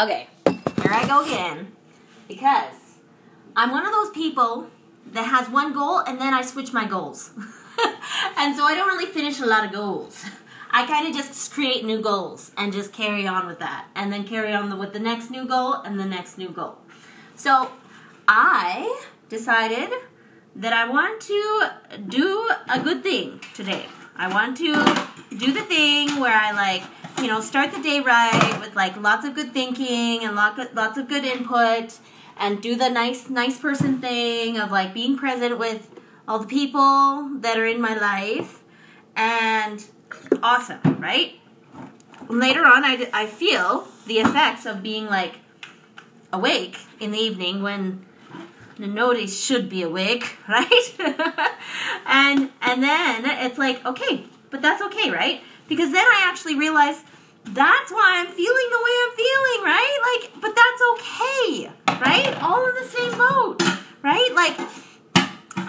Okay, here I go again. Because I'm one of those people that has one goal and then I switch my goals. and so I don't really finish a lot of goals. I kind of just create new goals and just carry on with that. And then carry on with the next new goal and the next new goal. So I decided that I want to do a good thing today. I want to do the thing where I like, you know, start the day right with like lots of good thinking and lots of, lots of good input and do the nice nice person thing of like being present with all the people that are in my life and awesome, right? Later on, I, I feel the effects of being like awake in the evening when nobody should be awake, right? and and then it's like, okay, but that's okay, right? Because then I actually realize that's why I'm feeling the way I'm feeling, right? Like, but that's okay, right? All in the same boat, right? Like,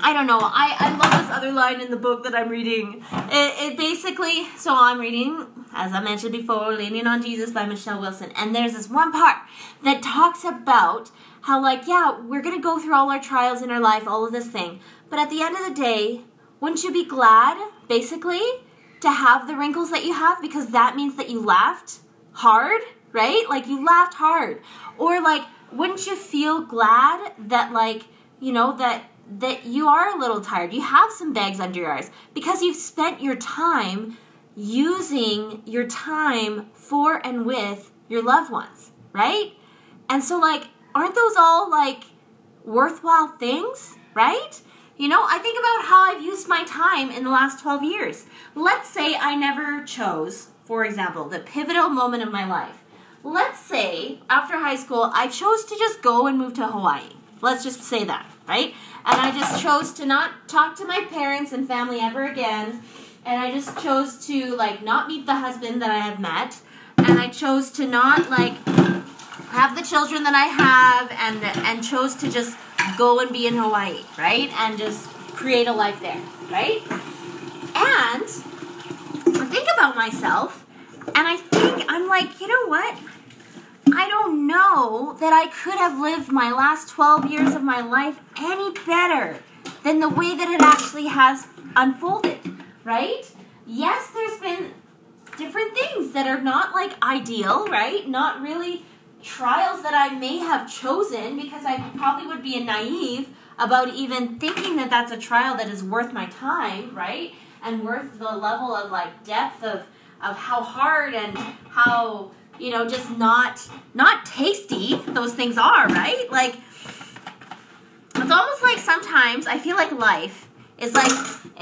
I don't know. I, I love this other line in the book that I'm reading. It, it basically, so I'm reading, as I mentioned before, Leaning on Jesus by Michelle Wilson. And there's this one part that talks about how, like, yeah, we're going to go through all our trials in our life, all of this thing. But at the end of the day, wouldn't you be glad, basically, to have the wrinkles that you have because that means that you laughed hard, right? Like you laughed hard. Or like wouldn't you feel glad that like, you know, that that you are a little tired. You have some bags under your eyes because you've spent your time using your time for and with your loved ones, right? And so like aren't those all like worthwhile things, right? You know, I think about how I've used my time in the last 12 years. Let's say I never chose, for example, the pivotal moment of my life. Let's say after high school, I chose to just go and move to Hawaii. Let's just say that, right? And I just chose to not talk to my parents and family ever again. And I just chose to like not meet the husband that I have met. And I chose to not like have the children that I have and and chose to just go and be in Hawaii, right? And just create a life there, right? And I think about myself and I think I'm like, you know what? I don't know that I could have lived my last 12 years of my life any better than the way that it actually has unfolded, right? Yes, there's been different things that are not like ideal, right? Not really trials that I may have chosen because I probably would be naive about even thinking that that's a trial that is worth my time, right? And worth the level of like depth of of how hard and how you know just not not tasty those things are, right? Like it's almost like sometimes I feel like life is like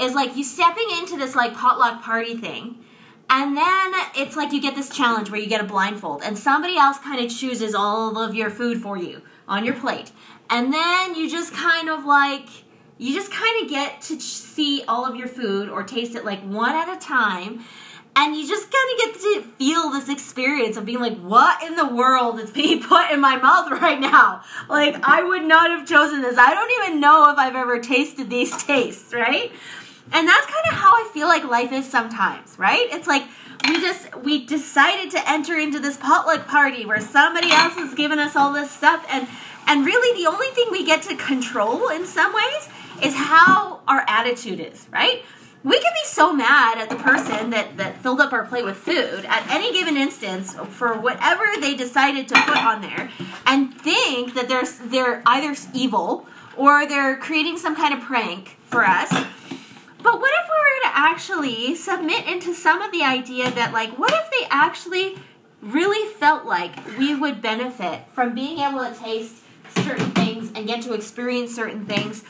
is like you stepping into this like potluck party thing and then it's like you get this challenge where you get a blindfold and somebody else kind of chooses all of your food for you on your plate. And then you just kind of like, you just kind of get to see all of your food or taste it like one at a time. And you just kind of get to feel this experience of being like, what in the world is being put in my mouth right now? Like, I would not have chosen this. I don't even know if I've ever tasted these tastes, right? And that's kind of how I feel like life is sometimes, right? It's like we just we decided to enter into this potluck party where somebody else has given us all this stuff and and really the only thing we get to control in some ways is how our attitude is, right? We can be so mad at the person that, that filled up our plate with food at any given instance for whatever they decided to put on there and think that they're, they're either evil or they're creating some kind of prank for us but what if we were to actually submit into some of the idea that, like, what if they actually really felt like we would benefit from being able to taste certain things and get to experience certain things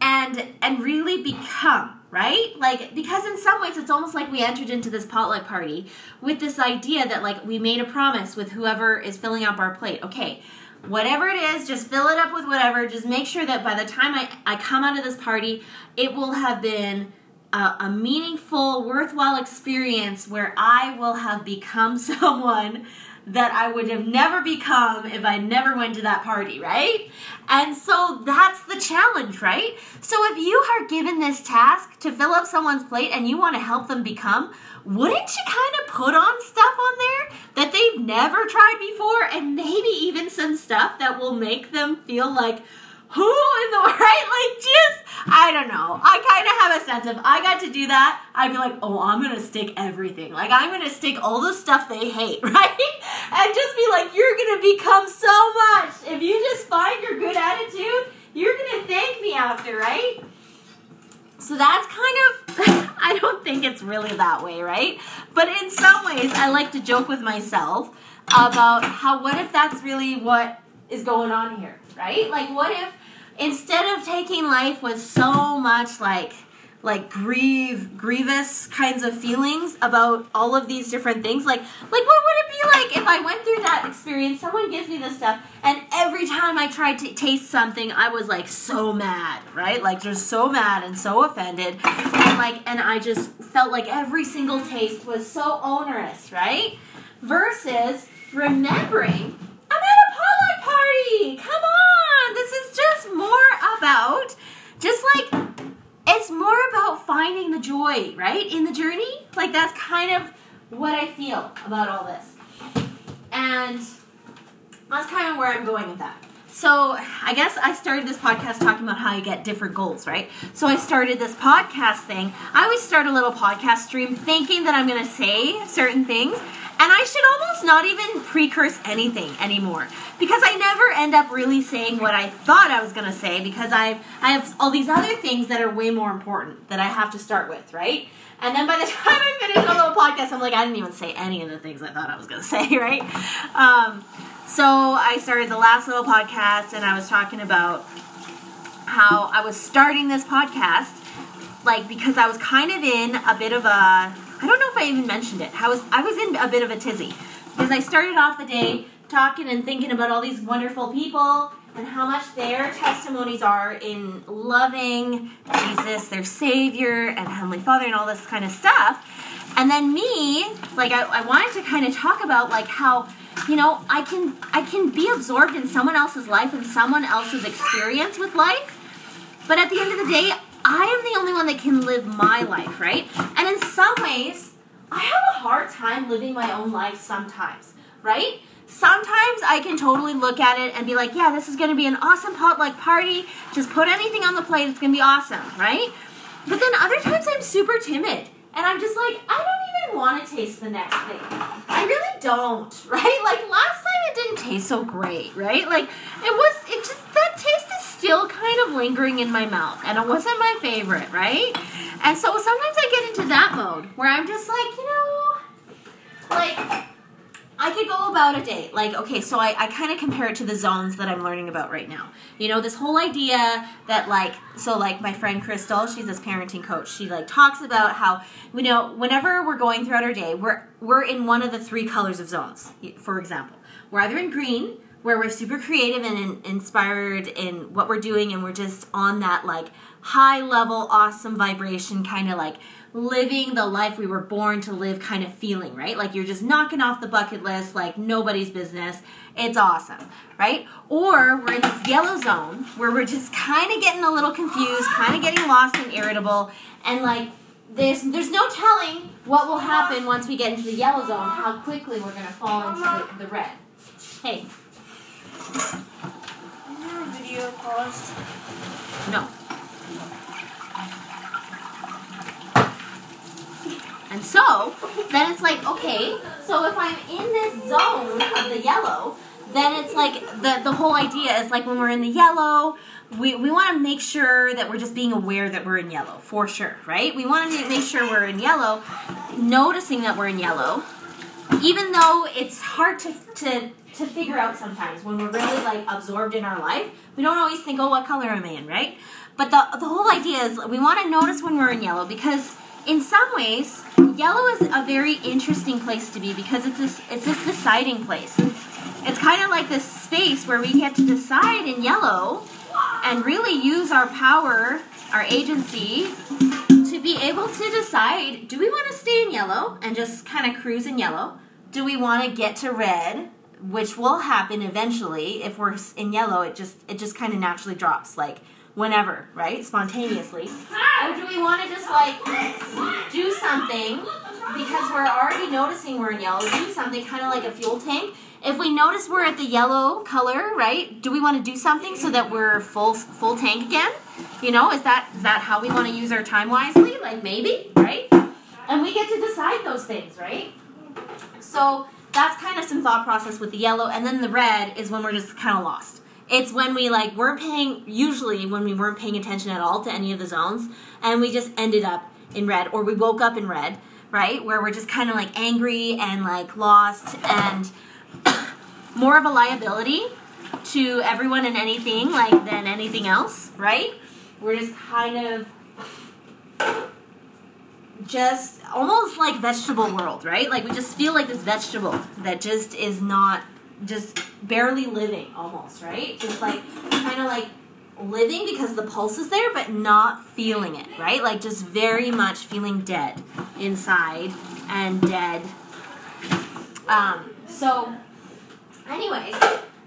and and really become right like because in some ways it's almost like we entered into this potluck party with this idea that like we made a promise with whoever is filling up our plate okay whatever it is, just fill it up with whatever. Just make sure that by the time I, I come out of this party, it will have been a, a meaningful, worthwhile experience where I will have become someone that I would have never become if I never went to that party, right? And so that's the challenge, right? So if you are given this task to fill up someone's plate and you want to help them become, wouldn't you kind of put on stuff on there that they've never tried before, and maybe even some stuff that will make them feel like, who in the right? Like, just, I don't know. I kind of have a sense of, I got to do that, I'd be like, oh, I'm gonna stick everything. Like, I'm gonna stick all the stuff they hate, right? And just be like, you're gonna become so much. If you just find your good attitude, you're gonna thank me after, right? So that's kind of, I don't think it's really that way, right? But in some ways, I like to joke with myself about how, what if that's really what is going on here, right? Like, what if instead of taking life with so much like, like grieve grievous kinds of feelings about all of these different things like like what would it be like if i went through that experience? Someone gives me this stuff and every time i tried to taste something i was like so mad right? Like just so mad and so offended. And like and i just felt like every single taste was so onerous right? Versus remembering i'm at a potluck party come on this is just more about just like it's more about finding the joy, right? In the journey. Like that's kind of what I feel about all this. And that's kind of where I'm going with that. So, I guess I started this podcast talking about how you get different goals, right? So, I started this podcast thing. I always start a little podcast stream thinking that I'm going to say certain things, and I should almost not even precurse anything anymore because I never end up really saying what I thought I was going to say because I I have all these other things that are way more important that I have to start with, right? And then by the time I finish a little podcast, I'm like, I didn't even say any of the things I thought I was going to say, right? Um, so I started the last little podcast and I was talking about how I was starting this podcast like because I was kind of in a bit of a I don't know I even mentioned it. I was I was in a bit of a tizzy because I started off the day talking and thinking about all these wonderful people and how much their testimonies are in loving Jesus, their Savior, and Heavenly Father, and all this kind of stuff. And then me, like I, I wanted to kind of talk about like how you know I can I can be absorbed in someone else's life and someone else's experience with life, but at the end of the day, I am the only one that can live my life, right? And in some ways, I have a hard time living my own life sometimes, right? Sometimes I can totally look at it and be like, yeah, this is going to be an awesome potluck party. Just put anything on the plate, it's going to be awesome, right? But then other times I'm super timid and I'm just like, I don't even want to taste the next thing. I really don't, right? Like last time it didn't taste so great, right? Like it was, it just, that taste is still kind of lingering in my mouth and it wasn't my favorite, right? And so sometimes I get into that mode where I'm just like, you know, like, I could go about a date. Like, okay, so I, I kind of compare it to the zones that I'm learning about right now. You know, this whole idea that, like, so, like, my friend Crystal, she's this parenting coach. She, like, talks about how, you know, whenever we're going throughout our day, we're, we're in one of the three colors of zones, for example. We're either in green, where we're super creative and inspired in what we're doing, and we're just on that, like, high level, awesome vibration, kind of like living the life we were born to live kind of feeling, right? Like you're just knocking off the bucket list like nobody's business. It's awesome, right? Or we're in this yellow zone where we're just kind of getting a little confused, kind of getting lost and irritable, and like there's there's no telling what will happen once we get into the yellow zone, how quickly we're gonna fall into the, the red. Hey. A video paused? No. And so then it's like, okay, so if I'm in this zone of the yellow, then it's like the the whole idea is like when we're in the yellow, we, we want to make sure that we're just being aware that we're in yellow for sure, right? We want to make sure we're in yellow, noticing that we're in yellow, even though it's hard to to to figure out sometimes when we're really like absorbed in our life. We don't always think, oh, what color am I in, right? But the the whole idea is we want to notice when we're in yellow because in some ways, yellow is a very interesting place to be because it's this it's this deciding place. It's kind of like this space where we get to decide in yellow and really use our power, our agency to be able to decide do we want to stay in yellow and just kind of cruise in yellow? Do we want to get to red, which will happen eventually if we're in yellow, it just it just kind of naturally drops like whenever, right? Spontaneously. Or do we want to just like do something because we're already noticing we're in yellow, do something kind of like a fuel tank. If we notice we're at the yellow color, right? Do we want to do something so that we're full full tank again? You know, is that is that how we want to use our time wisely? Like maybe, right? And we get to decide those things, right? So that's kind of some thought process with the yellow, and then the red is when we're just kind of lost. It's when we like weren't paying usually when we weren't paying attention at all to any of the zones, and we just ended up in red, or we woke up in red, right? Where we're just kind of like angry and like lost and more of a liability to everyone and anything like than anything else, right? We're just kind of just almost like vegetable world, right? Like we just feel like this vegetable that just is not just barely living almost, right? Just like kind of like living because the pulse is there but not feeling it, right? Like just very much feeling dead inside and dead. Um so anyways,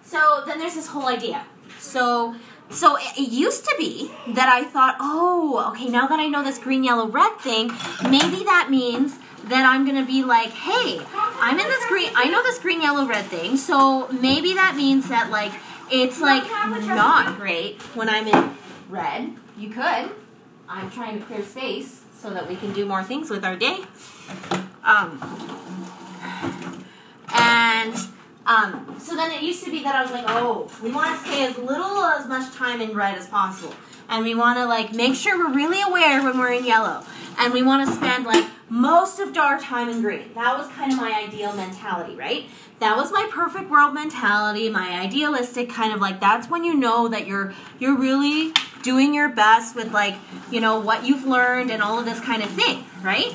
so then there's this whole idea. So so it, used to be that I thought, oh, okay, now that I know this green, yellow, red thing, maybe that means that I'm gonna be like, hey, I'm in this green, I know this green, yellow, red thing, so maybe that means that like it's like not great when I'm in red. You could. I'm trying to clear space so that we can do more things with our day. Um, and um, so then it used to be that I was like, oh, we want to stay as little as much time in red as possible. And we want to like make sure we're really aware when we're in yellow. And we want to spend like most of our time in green. That was kind of my ideal mentality, right? That was my perfect world mentality, my idealistic kind of like that's when you know that you're you're really doing your best with like, you know, what you've learned and all of this kind of thing, right?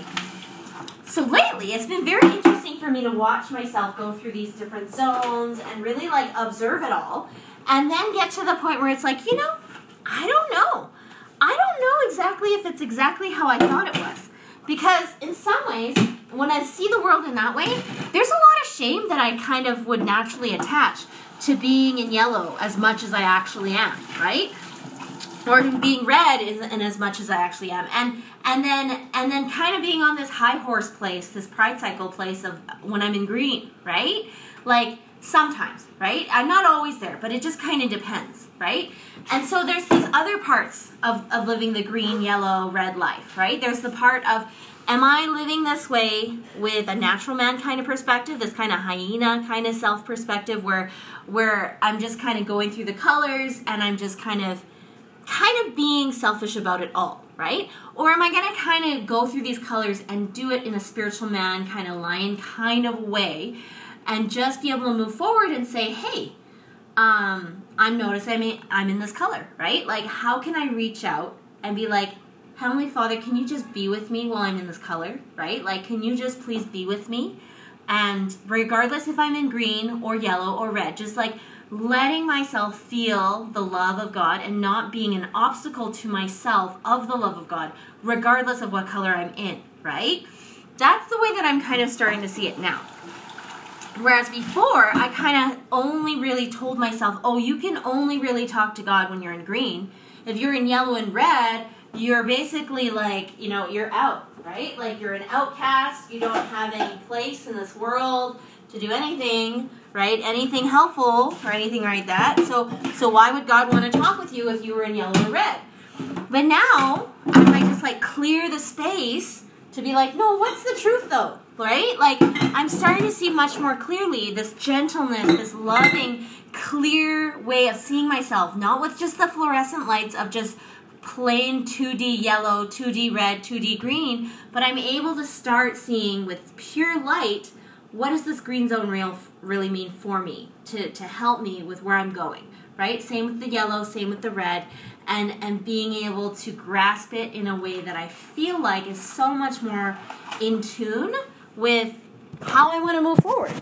So lately, it's been very interesting for me to watch myself go through these different zones and really like observe it all, and then get to the point where it's like, you know, I don't know. I don't know exactly if it's exactly how I thought it was. Because in some ways, when I see the world in that way, there's a lot of shame that I kind of would naturally attach to being in yellow as much as I actually am, right? Or being red in, in as much as I actually am, and and then and then kind of being on this high horse place, this pride cycle place of when I'm in green, right? Like sometimes, right? I'm not always there, but it just kind of depends, right? And so there's these other parts of, of living the green, yellow, red life, right? There's the part of am I living this way with a natural man kind of perspective, this kind of hyena kind of self perspective where where I'm just kind of going through the colors and I'm just kind of kind of being selfish about it all, right? Or am I going to kind of go through these colors and do it in a spiritual man, kind of lion kind of way, and just be able to move forward and say, hey, um, I'm noticing I'm in this color, right? Like, how can I reach out and be like, Heavenly Father, can you just be with me while I'm in this color, right? Like, can you just please be with me? And regardless if I'm in green or yellow or red, just like letting myself feel the love of God and not being an obstacle to myself of the love of God, regardless of what color I'm in, right? That's the way that I'm kind of starting to see it now. Whereas before, I kind of only really told myself, oh, you can only really talk to God when you're in green. If you're in yellow and red, you're basically like, you know, you're out, right? Like you're an outcast, you don't have any place in this world to do anything right? Anything helpful or anything like that. So, so why would God want to talk with you if you were in yellow or red? But now, I might just like clear the space to be like, no, what's the truth though? Right? Like, I'm starting to see much more clearly this gentleness, this loving, clear way of seeing myself, not with just the fluorescent lights of just plain 2D yellow, 2D red, 2D green, but I'm able to start seeing with pure light what does this green zone real really mean for me to, to help me with where I'm going, right? Same with the yellow, same with the red, and, and being able to grasp it in a way that I feel like is so much more in tune with how I want to move forward.